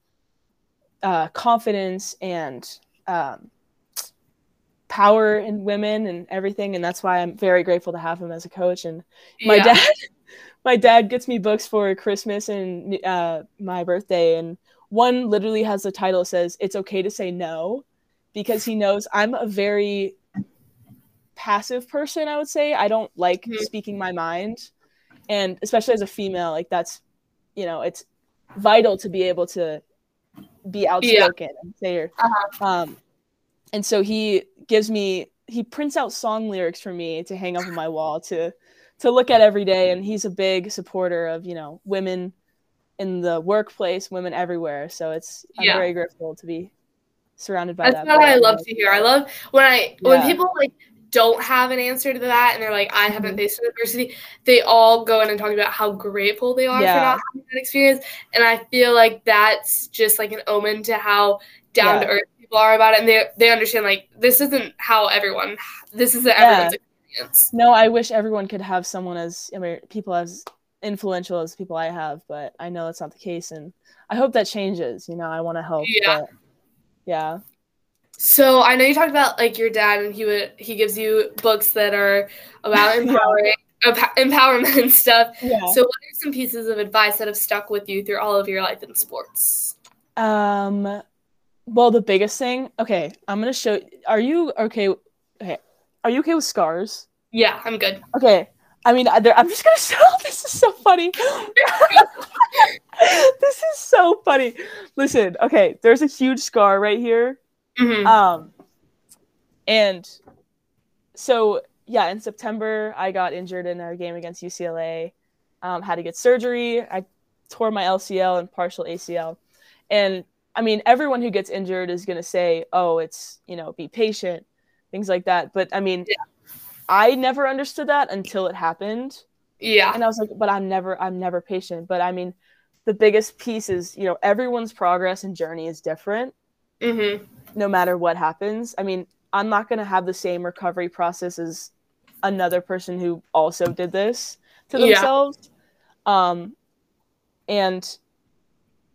uh, confidence and um, power in women and everything, and that's why I'm very grateful to have him as a coach. And my Yeah. dad, my dad gets me books for Christmas and uh, my birthday, and one literally has the title says "It's okay to say no," because he knows I'm a very passive person. I would say I don't like Mhm. speaking my mind, and especially as a female, like that's you know it's vital to be able to be outspoken and say your Uh-huh. um and so he gives me he prints out song lyrics for me to hang up on my wall to to look at every day and he's a big supporter of you know women in the workplace women everywhere so it's i'm Yeah. very grateful to be surrounded by that. That's that what I love to hear. I love when I when people like don't have an answer to that and they're like, I haven't Mhm. faced adversity, they all go in and talk about how grateful they are Yeah. for not having that experience. And I feel like that's just like an omen to how down to earth people are about it and they they understand like this isn't how everyone this isn't Yeah. everyone's experience. no i wish everyone could have someone as i mean people as influential as people i have but i know that's not the case and i hope that changes you know i want to help Yeah. but yeah So I know you talked about like your dad and he would he gives you books that are about empowering empowerment and stuff. yeah So, what are some pieces of advice that have stuck with you through all of your life in sports? Um, well, the biggest thing. Okay, I'm gonna show. Are you okay? Okay, are you okay with scars? Yeah, I'm good. Okay. I mean, I'm just gonna show. This is so funny. this is so funny. Listen, okay. There's a huge scar right here. hmm Um, and so yeah, in September I got injured in our game against UCLA. Um, had to get surgery. I tore my LCL and partial ACL, and I mean everyone who gets injured is gonna say, "Oh, it's you know, be patient," things like that. But I mean, Yeah. I never understood that until it happened, yeah, and I was like, "But I'm never, I'm never patient." But I mean, the biggest piece is you know everyone's progress and journey is different hmm no matter what happens. I mean, I'm not going to have the same recovery process as another person who also did this to themselves. Yeah. themselves. Um, and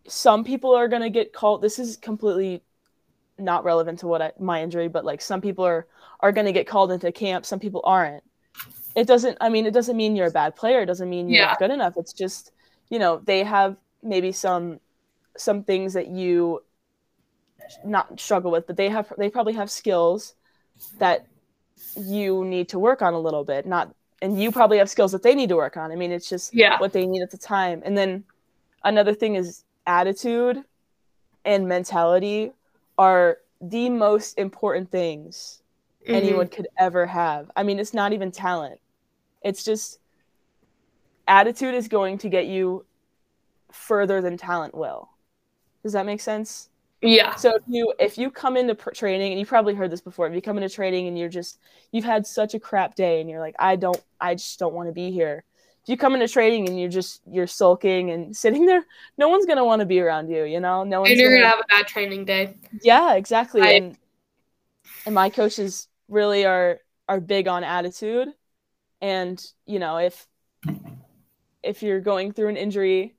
some people are going to get called, this is completely not relevant to what I, my injury, but like some people are are going to get called into camp, some people aren't. It doesn't. I mean, it doesn't mean you're a bad player. It doesn't mean you're yeah. good enough. It's just you know they have maybe some some things that you not struggle with, but they have they probably have skills that you need to work on a little bit. Not and you probably have skills that they need to work on. I mean, it's just yeah. what they need at the time. And then another thing is attitude and mentality are the most important things mm-hmm. anyone could ever have. I mean, it's not even talent. It's just attitude is going to get you further than talent will. Does that make sense? Yeah. So if you if you come into pr- training and you probably heard this before, if you come into training and you're just you've had such a crap day and you're like I don't I just don't want to be here. If you come into training and you're just you're sulking and sitting there, no one's gonna want to be around you. You know, no one's. And you're gonna, gonna have a bad training day. Yeah, exactly. I... And and my coaches really are are big on attitude, and you know if if you're going through an injury,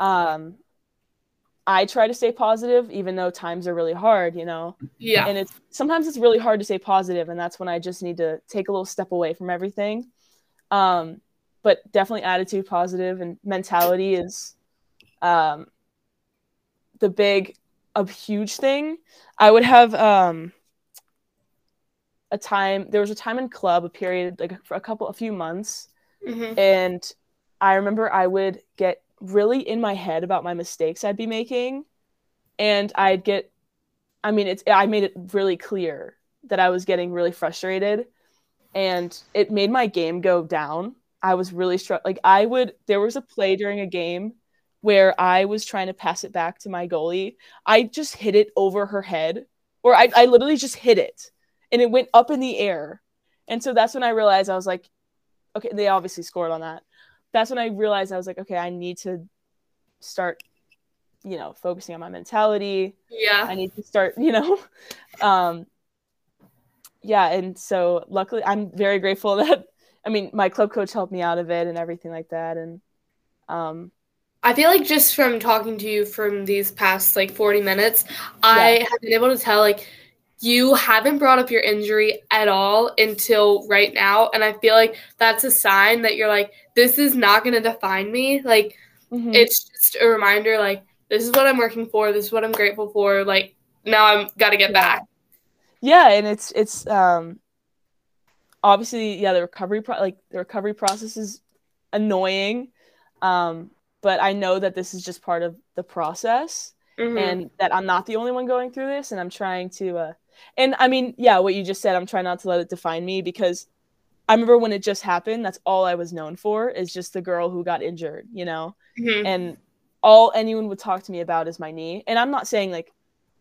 um, I try to stay positive, even though times are really hard, you know. Yeah. And it's sometimes it's really hard to stay positive, and that's when I just need to take a little step away from everything. Um, but definitely attitude positive and mentality is um, the big, a huge thing. I would have um, a time. There was a time in club, a period like for a couple, a few months, mm-hmm. and I remember I would get really in my head about my mistakes I'd be making. And I'd get, I mean, it's, I made it really clear that I was getting really frustrated and it made my game go down. I was really struck. Like, I would, there was a play during a game where I was trying to pass it back to my goalie. I just hit it over her head, or I, I literally just hit it and it went up in the air. And so that's when I realized I was like, okay, they obviously scored on that that's when I realized I was like, okay, I need to start, you know, focusing on my mentality. Yeah. I need to start, you know, um, yeah. And so luckily I'm very grateful that, I mean, my club coach helped me out of it and everything like that. And, um, I feel like just from talking to you from these past like 40 minutes, yeah. I have been able to tell like you haven't brought up your injury at all until right now. And I feel like that's a sign that you're like, this is not going to define me. Like, mm-hmm. it's just a reminder, like, this is what I'm working for. This is what I'm grateful for. Like, now I'm got to get back. Yeah. And it's, it's, um, obviously, yeah, the recovery, pro- like, the recovery process is annoying. Um, but I know that this is just part of the process. Mm-hmm. and that I'm not the only one going through this, and I'm trying to uh, and I mean, yeah, what you just said, I'm trying not to let it define me because I remember when it just happened, that's all I was known for is just the girl who got injured, you know? Mm-hmm. And all anyone would talk to me about is my knee. And I'm not saying like,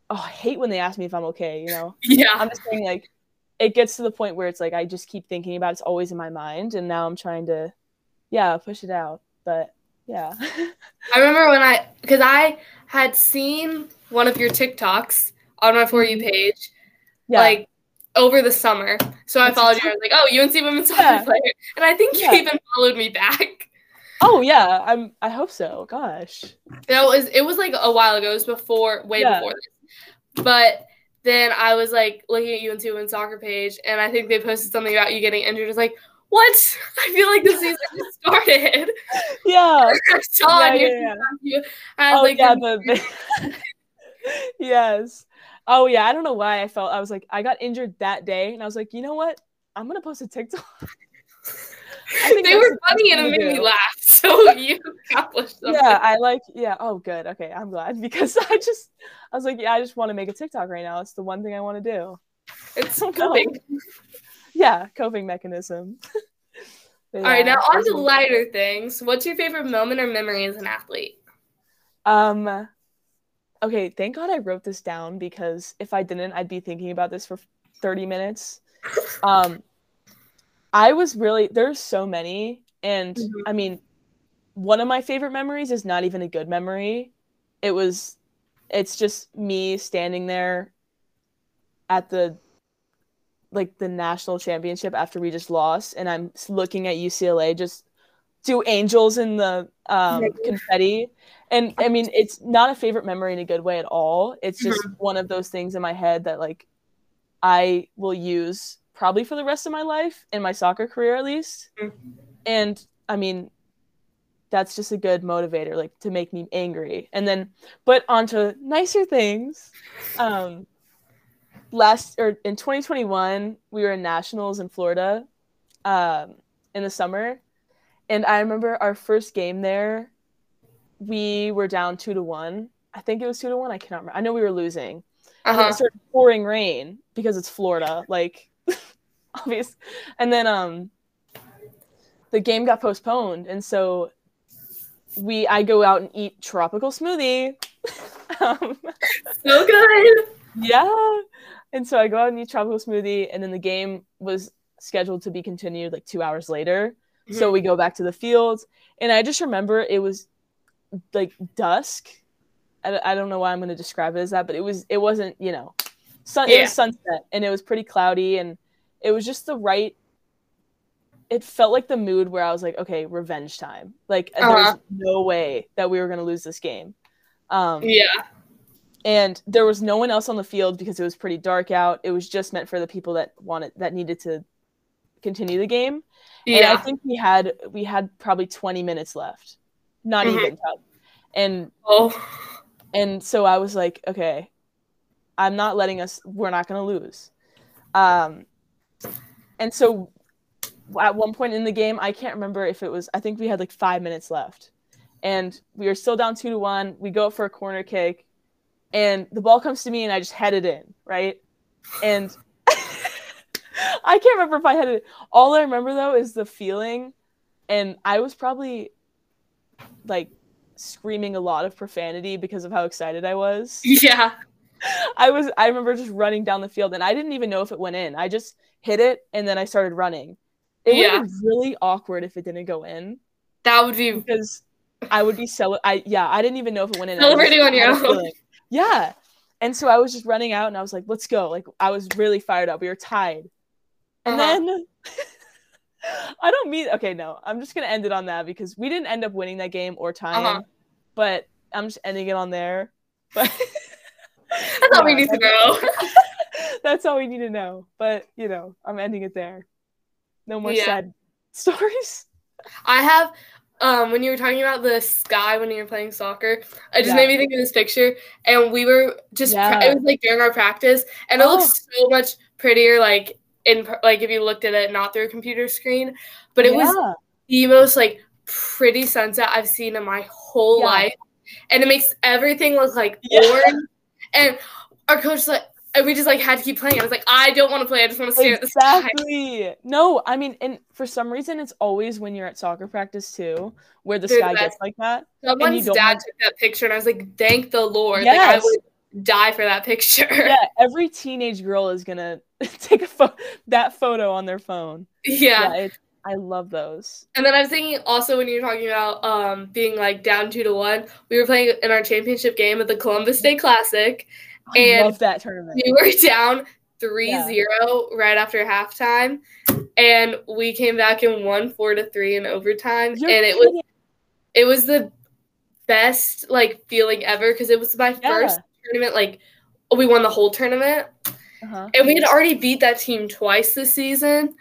oh, I hate when they ask me if I'm okay, you know? Yeah. I'm just saying like, it gets to the point where it's like, I just keep thinking about it. It's always in my mind. And now I'm trying to, yeah, push it out. But yeah. I remember when I, because I had seen one of your TikToks on my For You mm-hmm. page yeah. like over the summer. So I followed you. I was like, oh, UNC women's soccer yeah. player, and I think yeah. you even followed me back. Oh yeah, I'm. I hope so. Gosh. It was. It was like a while ago. It was before, way yeah. before this. But then I was like looking at you UNC women's soccer page, and I think they posted something about you getting injured. It's like, what? I feel like the season just started. Yeah. I saw yeah, yeah, yeah. I oh, like, yeah, the, the... yes. Oh yeah, I don't know why I felt I was like I got injured that day, and I was like, you know what? I'm gonna post a TikTok. They were funny and it made me laugh. So you accomplished something. Yeah, I like. Yeah. Oh, good. Okay, I'm glad because I just, I was like, yeah, I just want to make a TikTok right now. It's the one thing I want to do. It's so coping. yeah, coping mechanism. All right, now on to lighter things. What's your favorite moment or memory as an athlete? Um, okay, thank God I wrote this down because if I didn't, I'd be thinking about this for 30 minutes. Um, I was really, there's so many. And mm-hmm. I mean, one of my favorite memories is not even a good memory. It was, it's just me standing there at the, like the national championship after we just lost. And I'm looking at UCLA just do angels in the um, confetti. And I mean, it's not a favorite memory in a good way at all. It's just mm-hmm. one of those things in my head that like I will use probably for the rest of my life in my soccer career at least. Mm-hmm. And I mean, that's just a good motivator, like to make me angry. And then, but onto nicer things. Um, last or in 2021, we were in nationals in Florida, um, in the summer, and I remember our first game there. We were down two to one. I think it was two to one. I cannot remember. I know we were losing. Uh-huh. And it started pouring rain because it's Florida, like obvious. And then um, the game got postponed, and so we I go out and eat tropical smoothie. um, so good. Yeah. And so I go out and eat tropical smoothie, and then the game was scheduled to be continued like two hours later. Mm-hmm. So we go back to the field, and I just remember it was like dusk. I, I don't know why I'm going to describe it as that, but it was it wasn't you know, sun yeah. it was sunset, and it was pretty cloudy, and it was just the right it felt like the mood where I was like, okay, revenge time. Like uh-huh. there's no way that we were gonna lose this game. Um, yeah. And there was no one else on the field because it was pretty dark out. It was just meant for the people that wanted that needed to continue the game. Yeah. And I think we had we had probably 20 minutes left. Not mm-hmm. even. And oh. and so I was like, okay, I'm not letting us we're not gonna lose. Um and so at one point in the game, I can't remember if it was, I think we had like five minutes left. And we were still down two to one. We go for a corner kick, and the ball comes to me, and I just head it in, right? And I can't remember if I had it. All I remember though is the feeling, and I was probably like screaming a lot of profanity because of how excited I was. Yeah. I was I remember just running down the field and I didn't even know if it went in. I just hit it and then I started running. It yeah. would be really awkward if it didn't go in. That would be because I would be so I yeah, I didn't even know if it went in. Celebrating on your own. Yeah. And so I was just running out and I was like, let's go. Like I was really fired up. We were tied. And uh-huh. then I don't mean okay, no. I'm just gonna end it on that because we didn't end up winning that game or tying. Uh-huh. But I'm just ending it on there. But that's all we need to know. that's all we need to know. But you know, I'm ending it there. No more yeah. sad stories. I have um, when you were talking about the sky when you were playing soccer, it just yeah. made me think of this picture. And we were just yeah. pra- it was like during our practice, and it oh. looks so much prettier like in like if you looked at it not through a computer screen. But it yeah. was the most like pretty sunset I've seen in my whole life, and it makes everything look like orange. And our coach like and we just like had to keep playing. I was like, I don't want to play. I just want to stare exactly. at the sky. No, I mean, and for some reason, it's always when you're at soccer practice too, where the sky gets like that. Someone's dad want... took that picture, and I was like, thank the Lord. Yes. Like, I would die for that picture. Yeah, every teenage girl is gonna take a pho- that photo on their phone. Yeah. yeah I love those. And then I was thinking also when you were talking about um, being like down two to one, we were playing in our championship game at the Columbus Day Classic, I and love that tournament. We were down 3 yeah. 0 right after halftime. And we came back and won four to three in overtime. You're and it kidding. was it was the best like feeling ever because it was my yeah. first tournament. Like we won the whole tournament. Uh-huh. And we had already beat that team twice this season.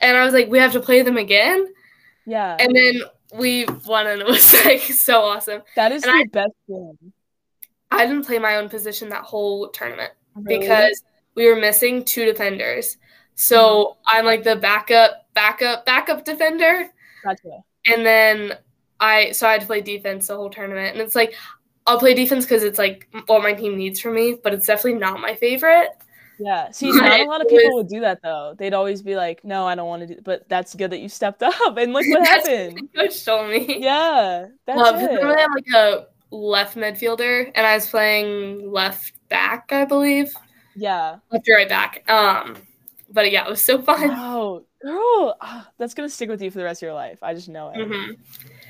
And I was like, we have to play them again. Yeah. And then we won and it was like so awesome. That is and the I, best game. I didn't play my own position that whole tournament really? because we were missing two defenders. So mm-hmm. I'm like the backup, backup, backup defender. Gotcha. And then I, so I had to play defense the whole tournament. And it's like, I'll play defense because it's like what my team needs from me, but it's definitely not my favorite. Yeah. See, not a lot of people was, would do that though. They'd always be like, "No, I don't want to do." But that's good that you stepped up and look what happened. Coach told me. Yeah, that's um, it. I'm like a left midfielder, and I was playing left back, I believe. Yeah. Left or right back. Um, but yeah, it was so fun. Wow, girl, ah, that's gonna stick with you for the rest of your life. I just know it. Mm-hmm.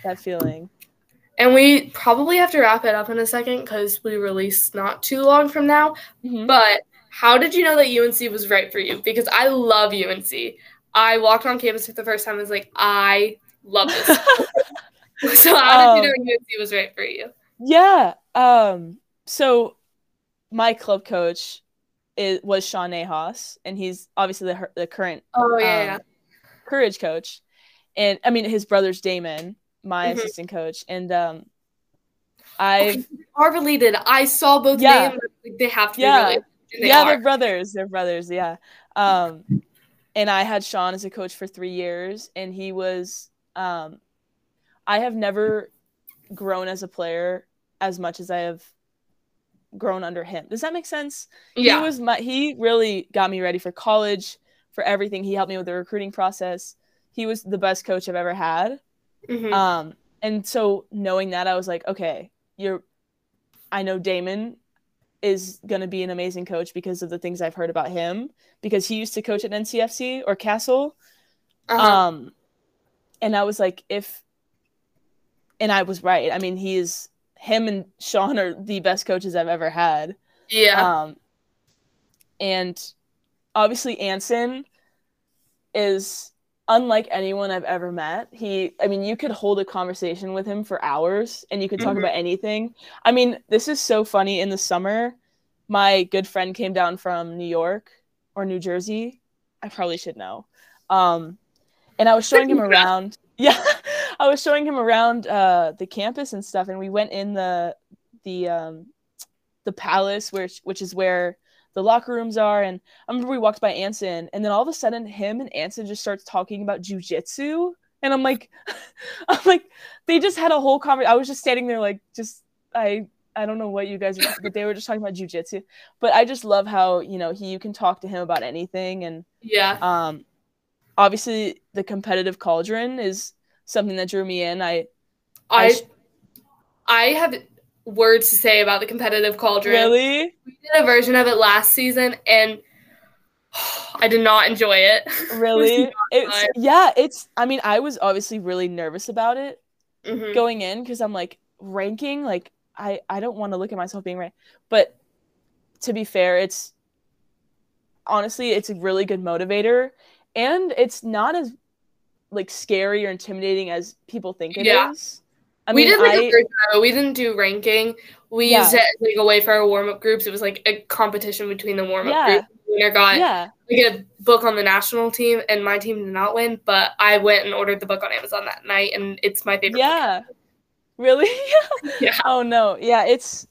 That feeling. And we probably have to wrap it up in a second because we release not too long from now. Mm-hmm. But how did you know that UNC was right for you? Because I love UNC. I walked on campus for the first time and was like, I love this. so how did um, you know UNC was right for you? Yeah. Um. So my club coach is was Sean Nahas, and he's obviously the the current oh yeah, um, courage coach, and I mean his brother's Damon, my mm-hmm. assistant coach, and um, I okay, are related. I saw both yeah. names. They have to yeah. be related. They yeah, are. they're brothers. They're brothers. Yeah. Um, and I had Sean as a coach for three years, and he was. Um, I have never grown as a player as much as I have grown under him. Does that make sense? Yeah. He was my. He really got me ready for college, for everything. He helped me with the recruiting process. He was the best coach I've ever had. Mm-hmm. Um, and so knowing that, I was like, okay, you're. I know Damon is going to be an amazing coach because of the things I've heard about him because he used to coach at NCFC or CASL. Uh-huh. Um and I was like if and I was right. I mean, he is him and Sean are the best coaches I've ever had. Yeah. Um and obviously Anson is unlike anyone I've ever met. He, I mean, you could hold a conversation with him for hours and you could talk mm-hmm. about anything. I mean, this is so funny. In the summer, my good friend came down from New York or New Jersey. I probably should know. Um, and I was showing him around. Yeah, I was showing him around uh, the campus and stuff, and we went in the the um, the palace, which which is where the locker rooms are. And I remember we walked by Anson, and then all of a sudden, him and Anson just starts talking about jujitsu. And I'm like, I'm like, they just had a whole conversation. I was just standing there, like, just I, I don't know what you guys, are, but they were just talking about jujitsu. But I just love how you know he, you can talk to him about anything, and yeah, um, obviously the competitive cauldron is something that drew me in. I, I, I, sh- I have words to say about the competitive cauldron. Really? We did a version of it last season and I did not enjoy it. Really? it it's yeah, it's I mean, I was obviously really nervous about it mm-hmm. going in because I'm like ranking, like I I don't want to look at myself being right. But to be fair, it's honestly it's a really good motivator and it's not as like scary or intimidating as people think it yeah. is. I we mean, did like I, a we didn't do ranking. We yeah. used it like a way for our warm up groups. It was like a competition between the warm up yeah. groups. Winner got yeah. like a book on the national team, and my team did not win. But I went and ordered the book on Amazon that night, and it's my favorite. Yeah, book. really? yeah. Oh no, yeah, it's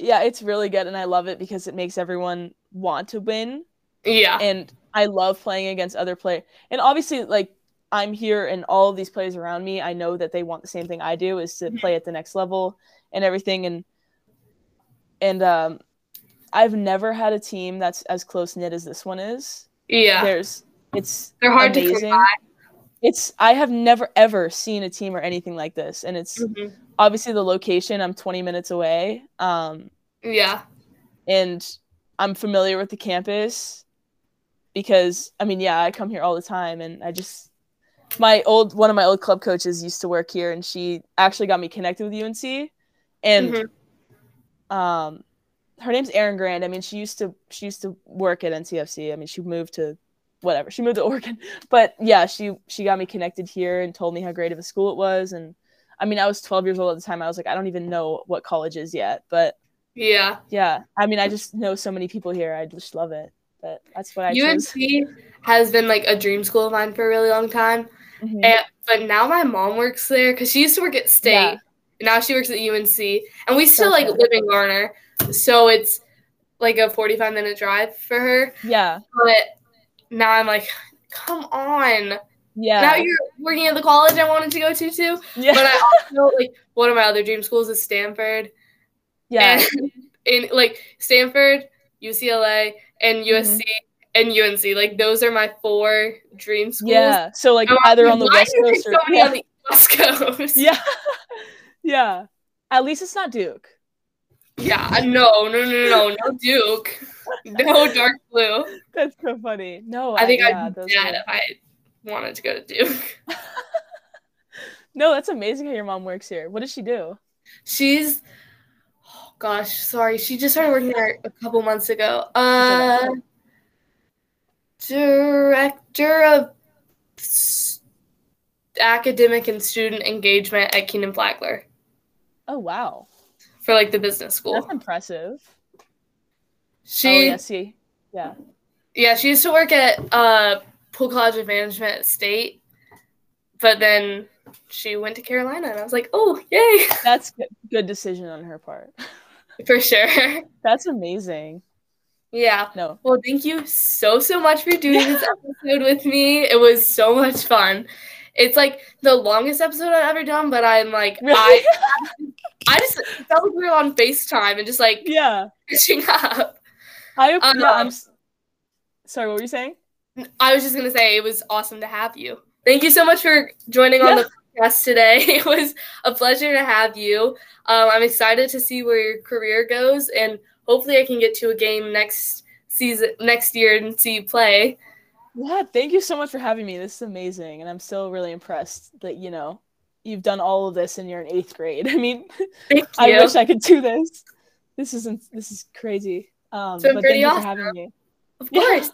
yeah, it's really good, and I love it because it makes everyone want to win. Yeah, and I love playing against other players, and obviously, like I'm here and all of these players around me, I know that they want the same thing I do is to play at the next level and everything and and um I've never had a team that's as close knit as this one is. Yeah. There's it's they're hard amazing. to come It's I have never ever seen a team or anything like this. And it's mm-hmm. obviously the location, I'm 20 minutes away. Um Yeah. And I'm familiar with the campus because I mean, yeah, I come here all the time and I just my old one of my old club coaches used to work here and she actually got me connected with UNC and mm-hmm. um her name's Erin Grand. I mean she used to she used to work at NCFC. I mean she moved to whatever. She moved to Oregon. But yeah, she she got me connected here and told me how great of a school it was and I mean I was 12 years old at the time. I was like I don't even know what college is yet, but yeah. Yeah. I mean I just know so many people here. I just love it. But that's what I UNC chose. has been like a dream school of mine for a really long time. Mm-hmm. And, but now my mom works there because she used to work at State. Yeah. Now she works at UNC. And we still like live in Garner. So it's like a 45 minute drive for her. Yeah. But now I'm like, come on. Yeah. Now you're working at the college I wanted to go to too. Yeah. But I also like one of my other dream schools is Stanford. Yeah. And in like Stanford, UCLA, and USC. Mm-hmm and UNC. Like those are my four dream schools. Yeah. So like either on the west coast or yeah. on the west coast. Yeah. yeah. At least it's not Duke. Yeah. No. No. No. No. No Duke. No dark blue. That's so funny. No. I think I, yeah, I'd be dead if I wanted to go to Duke. no, that's amazing how your mom works here. What does she do? She's. Oh gosh, sorry. She just started working there a couple months ago. Uh director of academic and student engagement at Kenan-Flagler. Oh wow. For like the business school. That's impressive. She oh, yeah, see. Yeah. Yeah, she used to work at uh Poole College of Management at State, but then she went to Carolina and I was like, oh yay. That's good, good decision on her part. For sure. That's amazing. Yeah. No. Well, thank you so so much for doing this episode with me. It was so much fun. It's like the longest episode I've ever done, but I'm like really? I I just felt like we were on FaceTime and just like yeah, catching up. I um, yeah, I'm sorry, what were you saying? I was just gonna say it was awesome to have you. Thank you so much for joining yeah. on the podcast today. It was a pleasure to have you. Um, I'm excited to see where your career goes, and hopefully, I can get to a game next season, next year, and see you play. Yeah, thank you so much for having me. This is amazing, and I'm still really impressed that you know you've done all of this and you're in eighth grade. I mean, I wish I could do this. This isn't. This is crazy. Um, so but thank you awesome. for having me. Of course. Yeah.